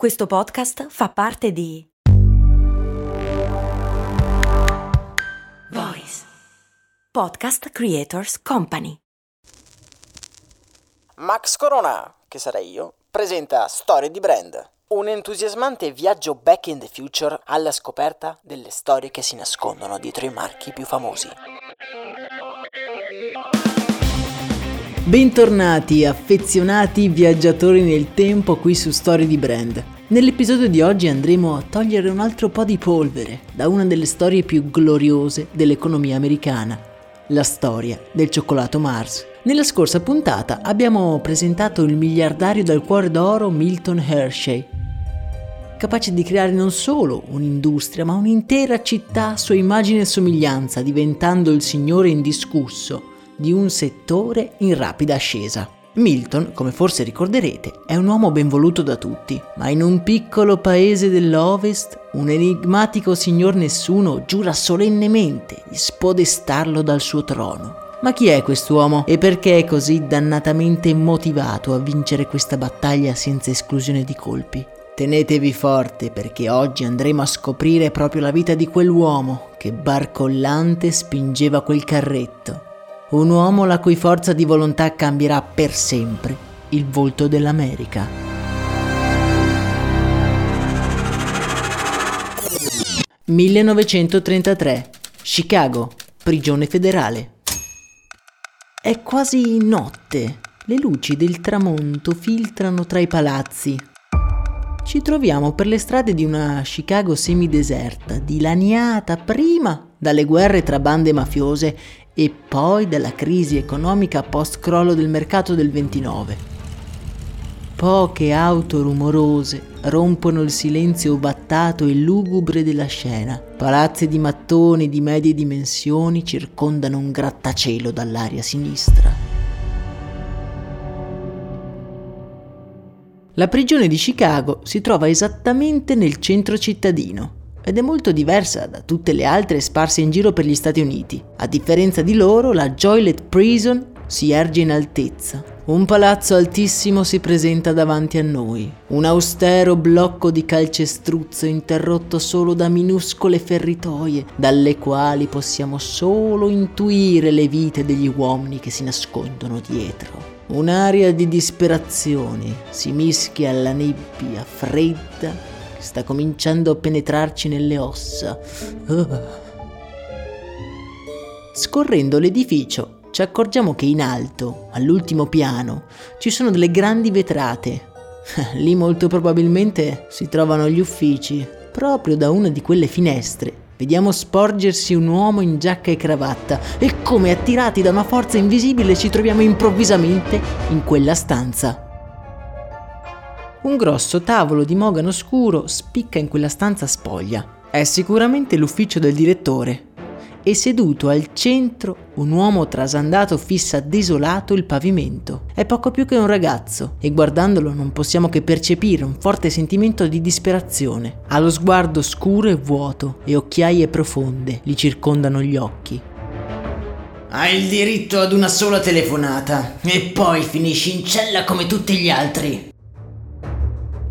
Questo podcast fa parte di Voice Podcast Creators Company. Max Corona, che sarei io, presenta Storie di Brand, un entusiasmante viaggio back in the future alla scoperta delle storie che si nascondono dietro i marchi più famosi. Bentornati affezionati viaggiatori nel tempo qui su Storie di Brand. Nell'episodio di oggi andremo a togliere un altro po' di polvere da una delle storie più gloriose dell'economia americana, la storia del cioccolato Mars. Nella scorsa puntata abbiamo presentato il miliardario dal cuore d'oro Milton Hershey, capace di creare non solo un'industria ma un'intera città a sua immagine e somiglianza, diventando il signore indiscusso di un settore in rapida ascesa. Milton, come forse ricorderete, è un uomo ben voluto da tutti, ma in un piccolo paese dell'Ovest un enigmatico signor nessuno giura solennemente di spodestarlo dal suo trono. Ma chi è quest'uomo e perché è così dannatamente motivato a vincere questa battaglia senza esclusione di colpi? Tenetevi forte perché oggi andremo a scoprire proprio la vita di quell'uomo che barcollante spingeva quel carretto un uomo la cui forza di volontà cambierà per sempre il volto dell'America. «1933. Chicago, prigione federale». È quasi notte. Le luci del tramonto filtrano tra i palazzi. Ci troviamo per le strade di una Chicago semideserta, dilaniata prima dalle guerre tra bande mafiose e poi dalla crisi economica post-crollo del mercato del 29. Poche auto rumorose rompono il silenzio ovattato e lugubre della scena. Palazzi di mattoni di medie dimensioni circondano un grattacielo dall'aria sinistra. La prigione di Chicago si trova esattamente nel centro cittadino ed è molto diversa da tutte le altre sparse in giro per gli Stati Uniti. A differenza di loro, la Joylet Prison si erge in altezza. Un palazzo altissimo si presenta davanti a noi, un austero blocco di calcestruzzo interrotto solo da minuscole ferritoie, dalle quali possiamo solo intuire le vite degli uomini che si nascondono dietro. Un'aria di disperazione si mischia alla nebbia fredda sta cominciando a penetrarci nelle ossa. Scorrendo l'edificio ci accorgiamo che in alto, all'ultimo piano, ci sono delle grandi vetrate. Lì molto probabilmente si trovano gli uffici. Proprio da una di quelle finestre vediamo sporgersi un uomo in giacca e cravatta e come attirati da una forza invisibile ci troviamo improvvisamente in quella stanza. Un grosso tavolo di mogano scuro spicca in quella stanza spoglia. È sicuramente l'ufficio del direttore. E seduto al centro un uomo trasandato fissa desolato il pavimento. È poco più che un ragazzo e guardandolo non possiamo che percepire un forte sentimento di disperazione. Ha lo sguardo scuro e vuoto e occhiaie profonde gli circondano gli occhi. Hai il diritto ad una sola telefonata e poi finisci in cella come tutti gli altri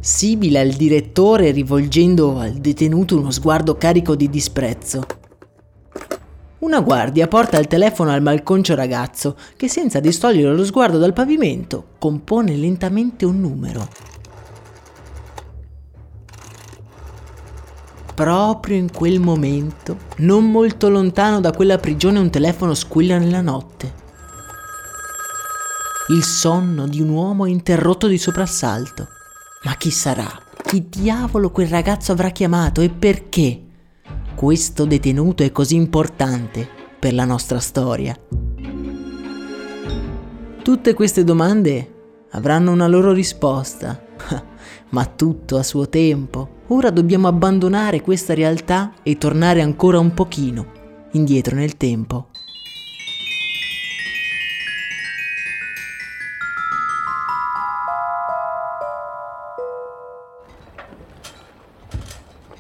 sibila il direttore rivolgendo al detenuto uno sguardo carico di disprezzo. Una guardia porta il telefono al malconcio ragazzo che senza distogliere lo sguardo dal pavimento compone lentamente un numero. Proprio in quel momento, non molto lontano da quella prigione, un telefono squilla nella notte. Il sonno di un uomo interrotto di soprassalto. Ma chi sarà? Chi diavolo quel ragazzo avrà chiamato e perché? Questo detenuto è così importante per la nostra storia. Tutte queste domande avranno una loro risposta, ma tutto a suo tempo. Ora dobbiamo abbandonare questa realtà e tornare ancora un pochino indietro nel tempo.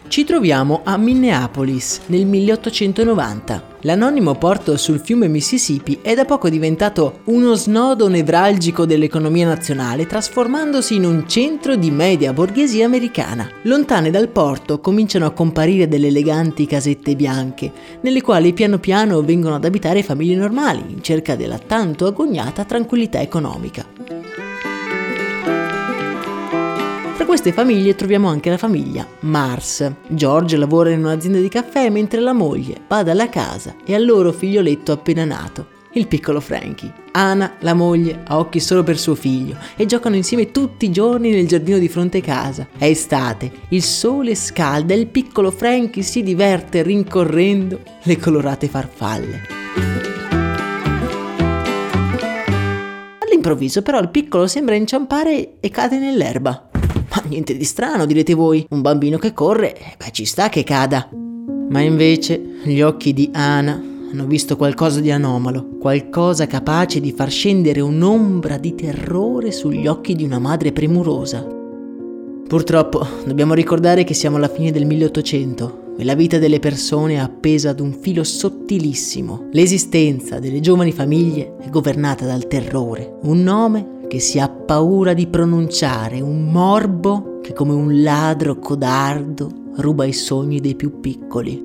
Ci troviamo a Minneapolis nel 1890. L'anonimo porto sul fiume Mississippi è da poco diventato uno snodo nevralgico dell'economia nazionale, trasformandosi in un centro di media borghesia americana. Lontane dal porto cominciano a comparire delle eleganti casette bianche, nelle quali piano piano vengono ad abitare famiglie normali, in cerca della tanto agognata tranquillità economica. Queste famiglie troviamo anche la famiglia Mars. George lavora in un'azienda di caffè mentre la moglie bada alla casa e al loro figlioletto appena nato, il piccolo Frankie. Anna, la moglie, ha occhi solo per suo figlio e giocano insieme tutti i giorni nel giardino di fronte casa. È estate, il sole scalda e il piccolo Frankie si diverte rincorrendo le colorate farfalle. All'improvviso però il piccolo sembra inciampare e cade nell'erba. Ma niente di strano, direte voi. Un bambino che corre, beh, ci sta che cada. Ma invece gli occhi di Ana hanno visto qualcosa di anomalo, qualcosa capace di far scendere un'ombra di terrore sugli occhi di una madre premurosa. Purtroppo dobbiamo ricordare che siamo alla fine del 1800 e la vita delle persone è appesa ad un filo sottilissimo. L'esistenza delle giovani famiglie è governata dal terrore, un nome che si ha paura di pronunciare, un morbo che come un ladro codardo ruba i sogni dei più piccoli.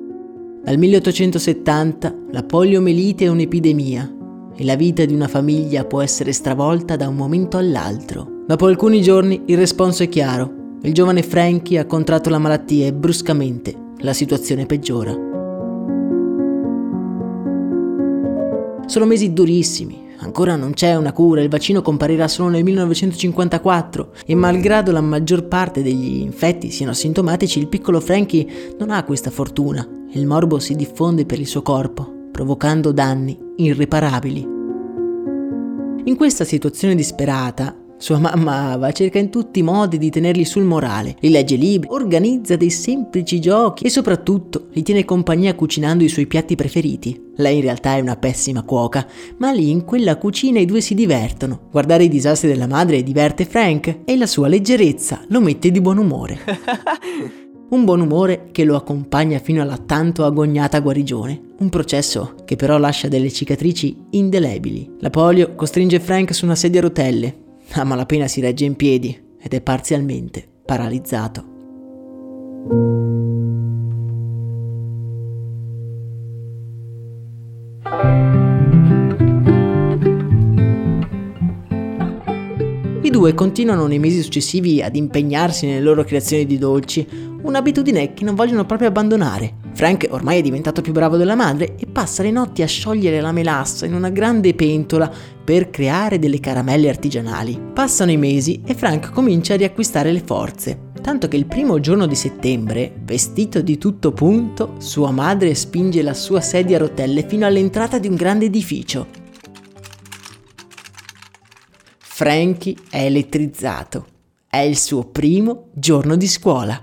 Dal 1870 la poliomelite è un'epidemia e la vita di una famiglia può essere stravolta da un momento all'altro. Dopo alcuni giorni il responso è chiaro. Il giovane Frankie ha contratto la malattia e bruscamente la situazione peggiora. Sono mesi durissimi, Ancora non c'è una cura, il vaccino comparirà solo nel 1954 e malgrado la maggior parte degli infetti siano asintomatici, il piccolo Frankie non ha questa fortuna e il morbo si diffonde per il suo corpo, provocando danni irreparabili. In questa situazione disperata, sua mamma Ava cerca in tutti i modi di tenerli sul morale, li legge libri, organizza dei semplici giochi e soprattutto li tiene compagnia cucinando i suoi piatti preferiti. Lei in realtà è una pessima cuoca, ma lì in quella cucina i due si divertono. Guardare i disastri della madre diverte Frank e la sua leggerezza lo mette di buon umore. Un buon umore che lo accompagna fino alla tanto agognata guarigione, un processo che però lascia delle cicatrici indelebili. La polio costringe Frank su una sedia a rotelle, a malapena si regge in piedi ed è parzialmente paralizzato. I due continuano nei mesi successivi ad impegnarsi nelle loro creazioni di dolci, un'abitudine che non vogliono proprio abbandonare. Frank ormai è diventato più bravo della madre e passa le notti a sciogliere la melassa in una grande pentola per creare delle caramelle artigianali. Passano i mesi e Frank comincia a riacquistare le forze, tanto che il primo giorno di settembre, vestito di tutto punto, sua madre spinge la sua sedia a rotelle fino all'entrata di un grande edificio. Frankie è elettrizzato. È il suo primo giorno di scuola.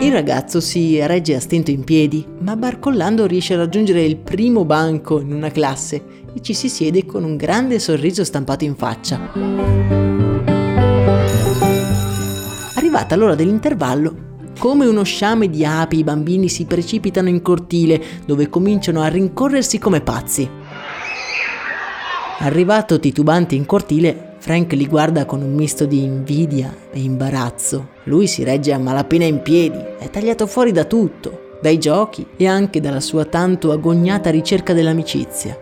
Il ragazzo si regge a stento in piedi, ma barcollando riesce a raggiungere il primo banco in una classe e ci si siede con un grande sorriso stampato in faccia. Arrivata l'ora dell'intervallo, come uno sciame di api i bambini si precipitano in cortile dove cominciano a rincorrersi come pazzi. Arrivato titubante in cortile, Frank li guarda con un misto di invidia e imbarazzo. Lui si regge a malapena in piedi, è tagliato fuori da tutto, dai giochi e anche dalla sua tanto agognata ricerca dell'amicizia.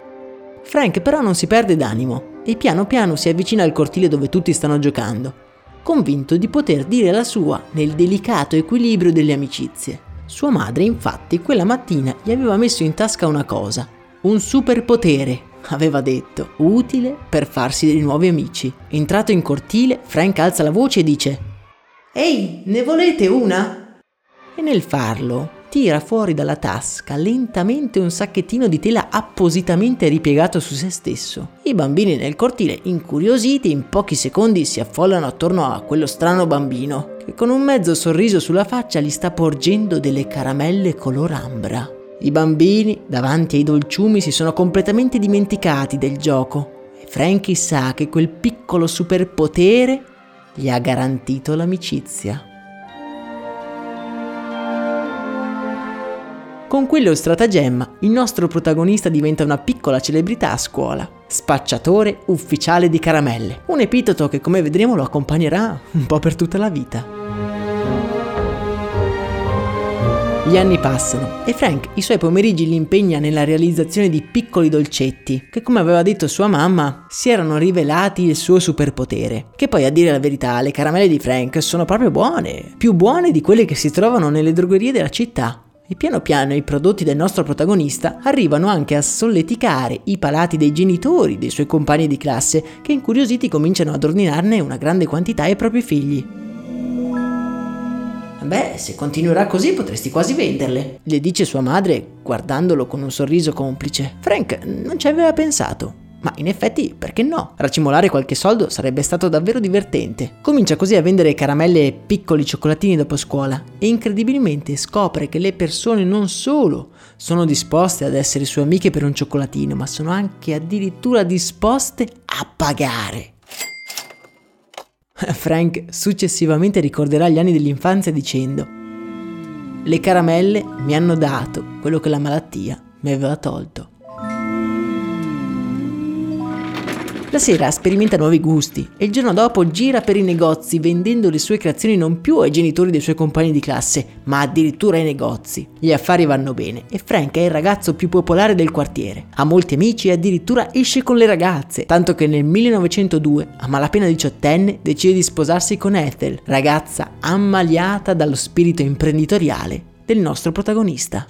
Frank però non si perde d'animo e piano piano si avvicina al cortile dove tutti stanno giocando, convinto di poter dire la sua nel delicato equilibrio delle amicizie. Sua madre infatti quella mattina gli aveva messo in tasca una cosa, un superpotere aveva detto, utile per farsi dei nuovi amici. Entrato in cortile, Frank alza la voce e dice: Ehi, ne volete una? E nel farlo, tira fuori dalla tasca lentamente un sacchettino di tela appositamente ripiegato su se stesso. I bambini nel cortile, incuriositi, in pochi secondi si affollano attorno a quello strano bambino, che con un mezzo sorriso sulla faccia gli sta porgendo delle caramelle color ambra. I bambini, davanti ai dolciumi, si sono completamente dimenticati del gioco e Frankie sa che quel piccolo superpotere gli ha garantito l'amicizia. Con quello stratagemma, il nostro protagonista diventa una piccola celebrità a scuola. Spacciatore ufficiale di caramelle. Un epiteto che, come vedremo, lo accompagnerà un po' per tutta la vita. Gli anni passano e Frank i suoi pomeriggi li impegna nella realizzazione di piccoli dolcetti che, come aveva detto sua mamma, si erano rivelati il suo superpotere. Che poi, a dire la verità, le caramelle di Frank sono proprio buone, più buone di quelle che si trovano nelle drogherie della città. E piano piano i prodotti del nostro protagonista arrivano anche a solleticare i palati dei genitori dei suoi compagni di classe che incuriositi cominciano ad ordinarne una grande quantità ai propri figli. Beh, se continuerà così potresti quasi venderle, le dice sua madre guardandolo con un sorriso complice. Frank non ci aveva pensato. Ma in effetti, perché no? Racimolare qualche soldo sarebbe stato davvero divertente. Comincia così a vendere caramelle e piccoli cioccolatini dopo scuola e incredibilmente scopre che le persone non solo sono disposte ad essere sue amiche per un cioccolatino, ma sono anche addirittura disposte a pagare. Frank successivamente ricorderà gli anni dell'infanzia dicendo Le caramelle mi hanno dato quello che la malattia mi aveva tolto. La sera sperimenta nuovi gusti e il giorno dopo gira per i negozi vendendo le sue creazioni non più ai genitori dei suoi compagni di classe, ma addirittura ai negozi. Gli affari vanno bene e Frank è il ragazzo più popolare del quartiere. Ha molti amici e addirittura esce con le ragazze, tanto che nel 1902, a malapena diciottenne, decide di sposarsi con Ethel, ragazza ammaliata dallo spirito imprenditoriale del nostro protagonista.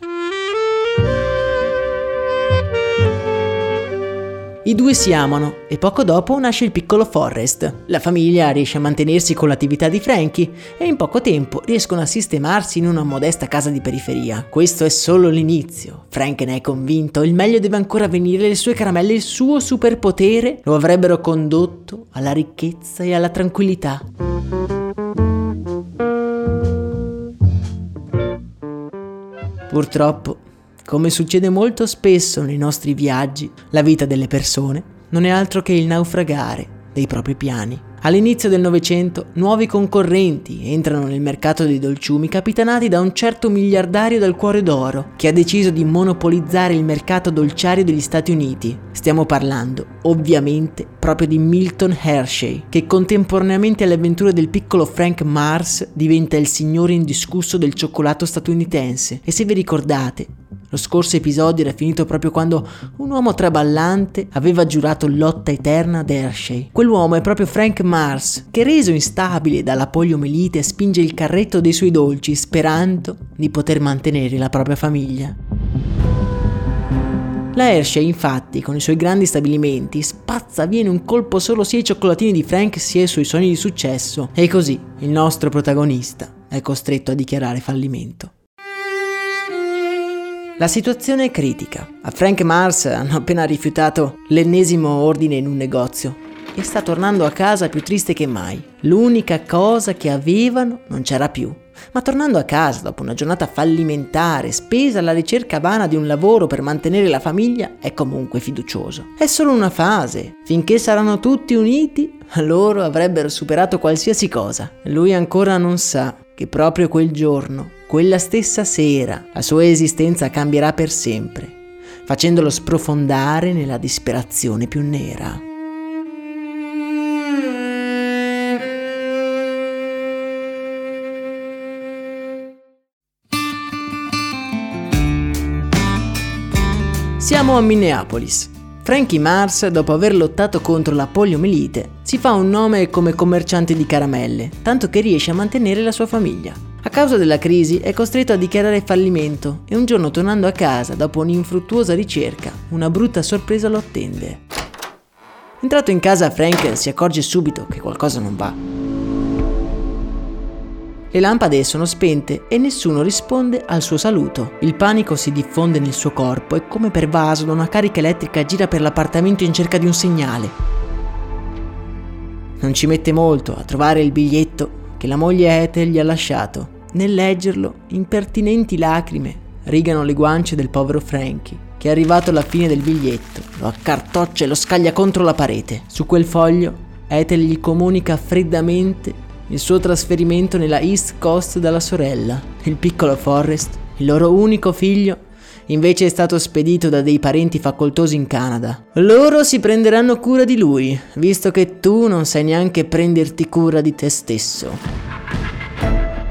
I due si amano e poco dopo nasce il piccolo Forrest. La famiglia riesce a mantenersi con l'attività di Frankie e in poco tempo riescono a sistemarsi in una modesta casa di periferia. Questo è solo l'inizio. Frank ne è convinto, il meglio deve ancora venire, le sue caramelle, il suo superpotere lo avrebbero condotto alla ricchezza e alla tranquillità. Purtroppo come succede molto spesso nei nostri viaggi, la vita delle persone non è altro che il naufragare dei propri piani. All'inizio del Novecento nuovi concorrenti entrano nel mercato dei dolciumi capitanati da un certo miliardario dal cuore d'oro che ha deciso di monopolizzare il mercato dolciario degli Stati Uniti. Stiamo parlando, ovviamente, proprio di Milton Hershey, che contemporaneamente alle avventure del piccolo Frank Mars diventa il signore indiscusso del cioccolato statunitense. E se vi ricordate, lo scorso episodio era finito proprio quando un uomo traballante aveva giurato lotta eterna ad Hershey. Quell'uomo è proprio Frank Mars, che reso instabile dalla poliomelite spinge il carretto dei suoi dolci sperando di poter mantenere la propria famiglia. La Hershey, infatti, con i suoi grandi stabilimenti, spazza via in un colpo solo sia i cioccolatini di Frank sia i suoi sogni di successo, e così il nostro protagonista è costretto a dichiarare fallimento. La situazione è critica. A Frank Mars hanno appena rifiutato l'ennesimo ordine in un negozio e sta tornando a casa più triste che mai. L'unica cosa che avevano non c'era più. Ma tornando a casa dopo una giornata fallimentare, spesa alla ricerca vana di un lavoro per mantenere la famiglia, è comunque fiducioso. È solo una fase. Finché saranno tutti uniti, loro avrebbero superato qualsiasi cosa. Lui ancora non sa che proprio quel giorno quella stessa sera la sua esistenza cambierà per sempre, facendolo sprofondare nella disperazione più nera. Siamo a Minneapolis. Frankie Mars, dopo aver lottato contro la poliomielite, si fa un nome come commerciante di caramelle, tanto che riesce a mantenere la sua famiglia. A causa della crisi è costretto a dichiarare fallimento e un giorno tornando a casa dopo un'infruttuosa ricerca, una brutta sorpresa lo attende. Entrato in casa Frank si accorge subito che qualcosa non va. Le lampade sono spente e nessuno risponde al suo saluto. Il panico si diffonde nel suo corpo e come pervaso da una carica elettrica gira per l'appartamento in cerca di un segnale. Non ci mette molto a trovare il biglietto che la moglie Ethel gli ha lasciato. Nel leggerlo, impertinenti lacrime rigano le guance del povero Frankie, che è arrivato alla fine del biglietto, lo accartoccia e lo scaglia contro la parete. Su quel foglio Ethel gli comunica freddamente il suo trasferimento nella East Coast dalla sorella. Il piccolo Forrest, il loro unico figlio, invece è stato spedito da dei parenti facoltosi in Canada. Loro si prenderanno cura di lui, visto che tu non sai neanche prenderti cura di te stesso.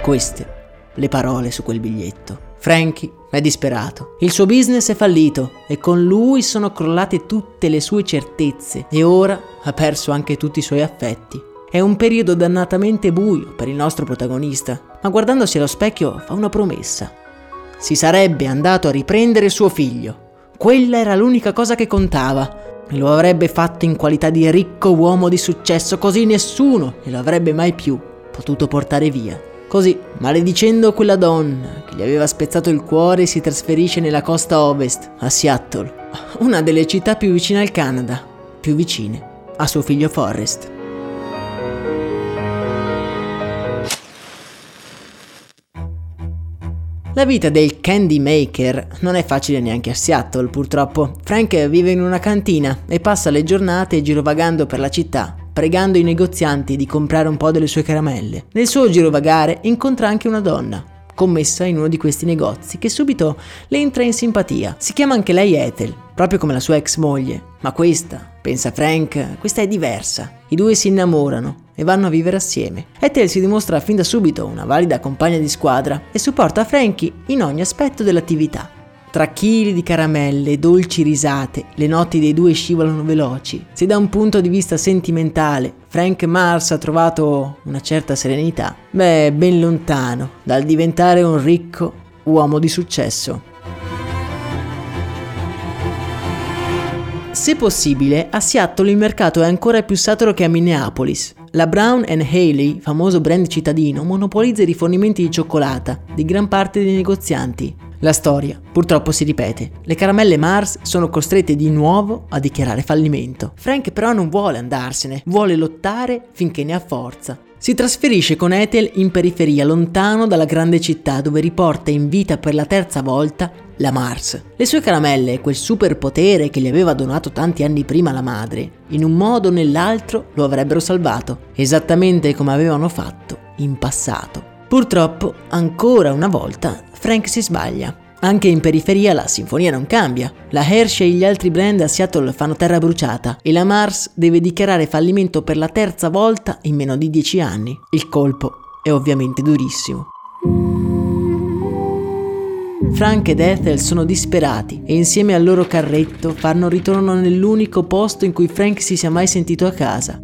Queste le parole su quel biglietto. Frankie è disperato. Il suo business è fallito e con lui sono crollate tutte le sue certezze e ora ha perso anche tutti i suoi affetti. È un periodo dannatamente buio per il nostro protagonista, ma guardandosi allo specchio fa una promessa. Si sarebbe andato a riprendere suo figlio. Quella era l'unica cosa che contava. E lo avrebbe fatto in qualità di ricco uomo di successo, così nessuno glielo avrebbe mai più potuto portare via. Così, maledicendo quella donna che gli aveva spezzato il cuore, si trasferisce nella costa ovest, a Seattle, una delle città più vicine al Canada, più vicine a suo figlio Forrest. La vita del candy maker non è facile neanche a Seattle, purtroppo. Frank vive in una cantina e passa le giornate girovagando per la città, pregando i negozianti di comprare un po' delle sue caramelle. Nel suo girovagare incontra anche una donna, commessa in uno di questi negozi, che subito le entra in simpatia. Si chiama anche lei Ethel, proprio come la sua ex moglie. Ma questa, pensa Frank, questa è diversa. I due si innamorano e vanno a vivere assieme. Ethel si dimostra fin da subito una valida compagna di squadra e supporta Frankie in ogni aspetto dell'attività. Tra chili di caramelle dolci risate, le notti dei due scivolano veloci. Se da un punto di vista sentimentale Frank Mars ha trovato una certa serenità, beh, ben lontano dal diventare un ricco uomo di successo. Se possibile, a Seattle il mercato è ancora più saturo che a Minneapolis. La Brown Haley, famoso brand cittadino, monopolizza i rifornimenti di cioccolata di gran parte dei negozianti. La storia purtroppo si ripete. Le caramelle Mars sono costrette di nuovo a dichiarare fallimento. Frank però non vuole andarsene, vuole lottare finché ne ha forza. Si trasferisce con Ethel in periferia, lontano dalla grande città, dove riporta in vita per la terza volta la Mars. Le sue caramelle quel superpotere che gli aveva donato tanti anni prima la madre, in un modo o nell'altro lo avrebbero salvato, esattamente come avevano fatto in passato. Purtroppo, ancora una volta, Frank si sbaglia. Anche in periferia la sinfonia non cambia. La Hershey e gli altri brand a Seattle fanno terra bruciata e la Mars deve dichiarare fallimento per la terza volta in meno di dieci anni. Il colpo è ovviamente durissimo. Frank ed Ethel sono disperati e insieme al loro carretto fanno ritorno nell'unico posto in cui Frank si sia mai sentito a casa,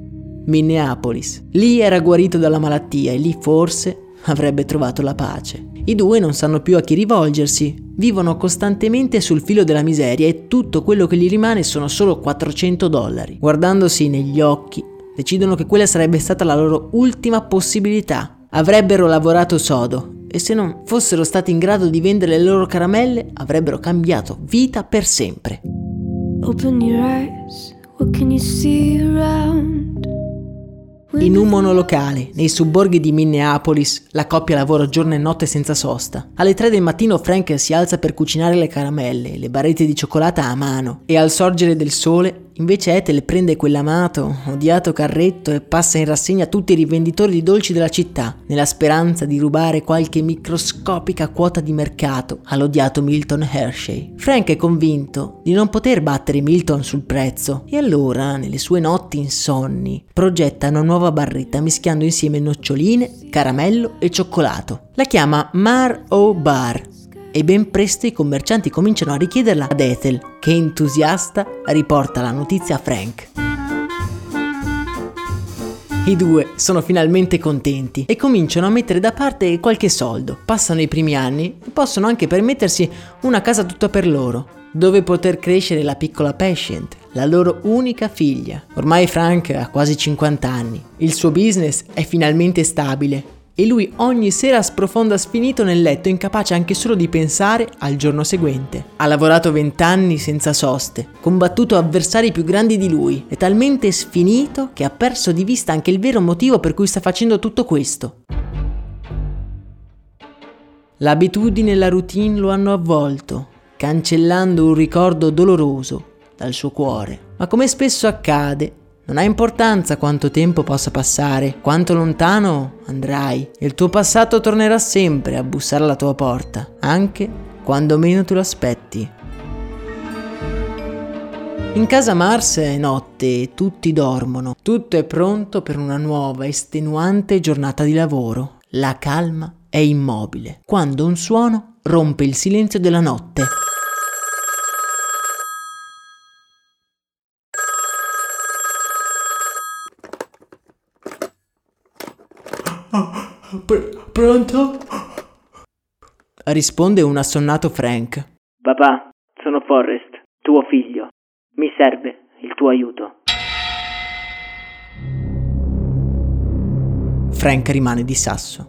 Minneapolis. Lì era guarito dalla malattia e lì forse avrebbe trovato la pace. I due non sanno più a chi rivolgersi, vivono costantemente sul filo della miseria e tutto quello che gli rimane sono solo 400 dollari. Guardandosi negli occhi, decidono che quella sarebbe stata la loro ultima possibilità. Avrebbero lavorato sodo e se non fossero stati in grado di vendere le loro caramelle avrebbero cambiato vita per sempre. In un monolocale, nei sobborghi di Minneapolis, la coppia lavora giorno e notte senza sosta. Alle 3 del mattino Frank si alza per cucinare le caramelle, le barrette di cioccolata a mano e al sorgere del sole Invece Ethel prende quell'amato, odiato carretto e passa in rassegna tutti i rivenditori di dolci della città, nella speranza di rubare qualche microscopica quota di mercato all'odiato Milton Hershey. Frank è convinto di non poter battere Milton sul prezzo e allora, nelle sue notti insonni, progetta una nuova barretta mischiando insieme noccioline, caramello e cioccolato. La chiama Mar O Bar e ben presto i commercianti cominciano a richiederla ad Ethel, che entusiasta riporta la notizia a Frank. I due sono finalmente contenti e cominciano a mettere da parte qualche soldo. Passano i primi anni e possono anche permettersi una casa tutta per loro, dove poter crescere la piccola Patient, la loro unica figlia. Ormai Frank ha quasi 50 anni. Il suo business è finalmente stabile e lui ogni sera sprofonda sfinito nel letto, incapace anche solo di pensare al giorno seguente. Ha lavorato vent'anni senza soste, combattuto avversari più grandi di lui, è talmente sfinito che ha perso di vista anche il vero motivo per cui sta facendo tutto questo. L'abitudine e la routine lo hanno avvolto, cancellando un ricordo doloroso dal suo cuore. Ma come spesso accade, Non ha importanza quanto tempo possa passare, quanto lontano andrai. Il tuo passato tornerà sempre a bussare alla tua porta, anche quando meno te lo aspetti. In casa Mars è notte e tutti dormono. Tutto è pronto per una nuova, estenuante giornata di lavoro. La calma è immobile, quando un suono rompe il silenzio della notte. Pr- pronto? Risponde un assonnato Frank. Papà, sono Forrest, tuo figlio. Mi serve il tuo aiuto. Frank rimane di sasso,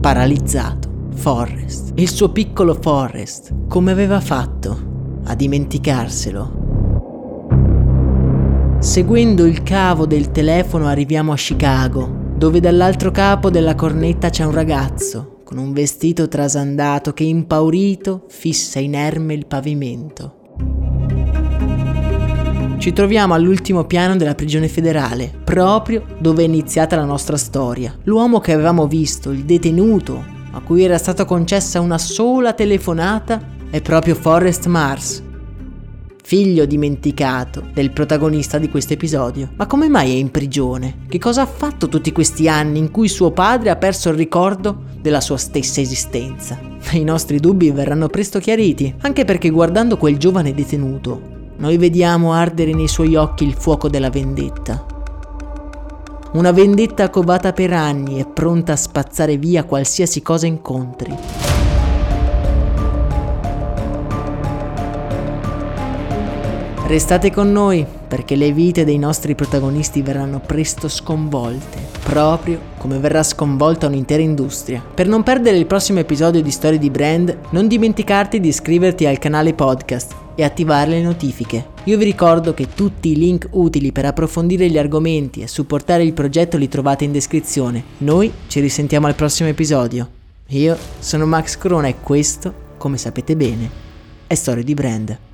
paralizzato. Forrest, il suo piccolo Forrest, come aveva fatto a dimenticarselo? Seguendo il cavo del telefono arriviamo a Chicago, dove dall'altro capo della cornetta c'è un ragazzo con un vestito trasandato che impaurito fissa inerme il pavimento. Ci troviamo all'ultimo piano della prigione federale, proprio dove è iniziata la nostra storia. L'uomo che avevamo visto, il detenuto, a cui era stata concessa una sola telefonata, è proprio Forrest Mars, figlio dimenticato del protagonista di questo episodio. Ma come mai è in prigione? Che cosa ha fatto tutti questi anni in cui suo padre ha perso il ricordo della sua stessa esistenza? I nostri dubbi verranno presto chiariti, anche perché guardando quel giovane detenuto, noi vediamo ardere nei suoi occhi il fuoco della vendetta. Una vendetta covata per anni e pronta a spazzare via qualsiasi cosa incontri. Restate con noi perché le vite dei nostri protagonisti verranno presto sconvolte, proprio come verrà sconvolta un'intera industria. Per non perdere il prossimo episodio di Storie di Brand, non dimenticarti di iscriverti al canale podcast e attivare le notifiche. Io vi ricordo che tutti i link utili per approfondire gli argomenti e supportare il progetto li trovate in descrizione. Noi ci risentiamo al prossimo episodio. Io sono Max Corona e questo, come sapete bene, è Storie di Brand.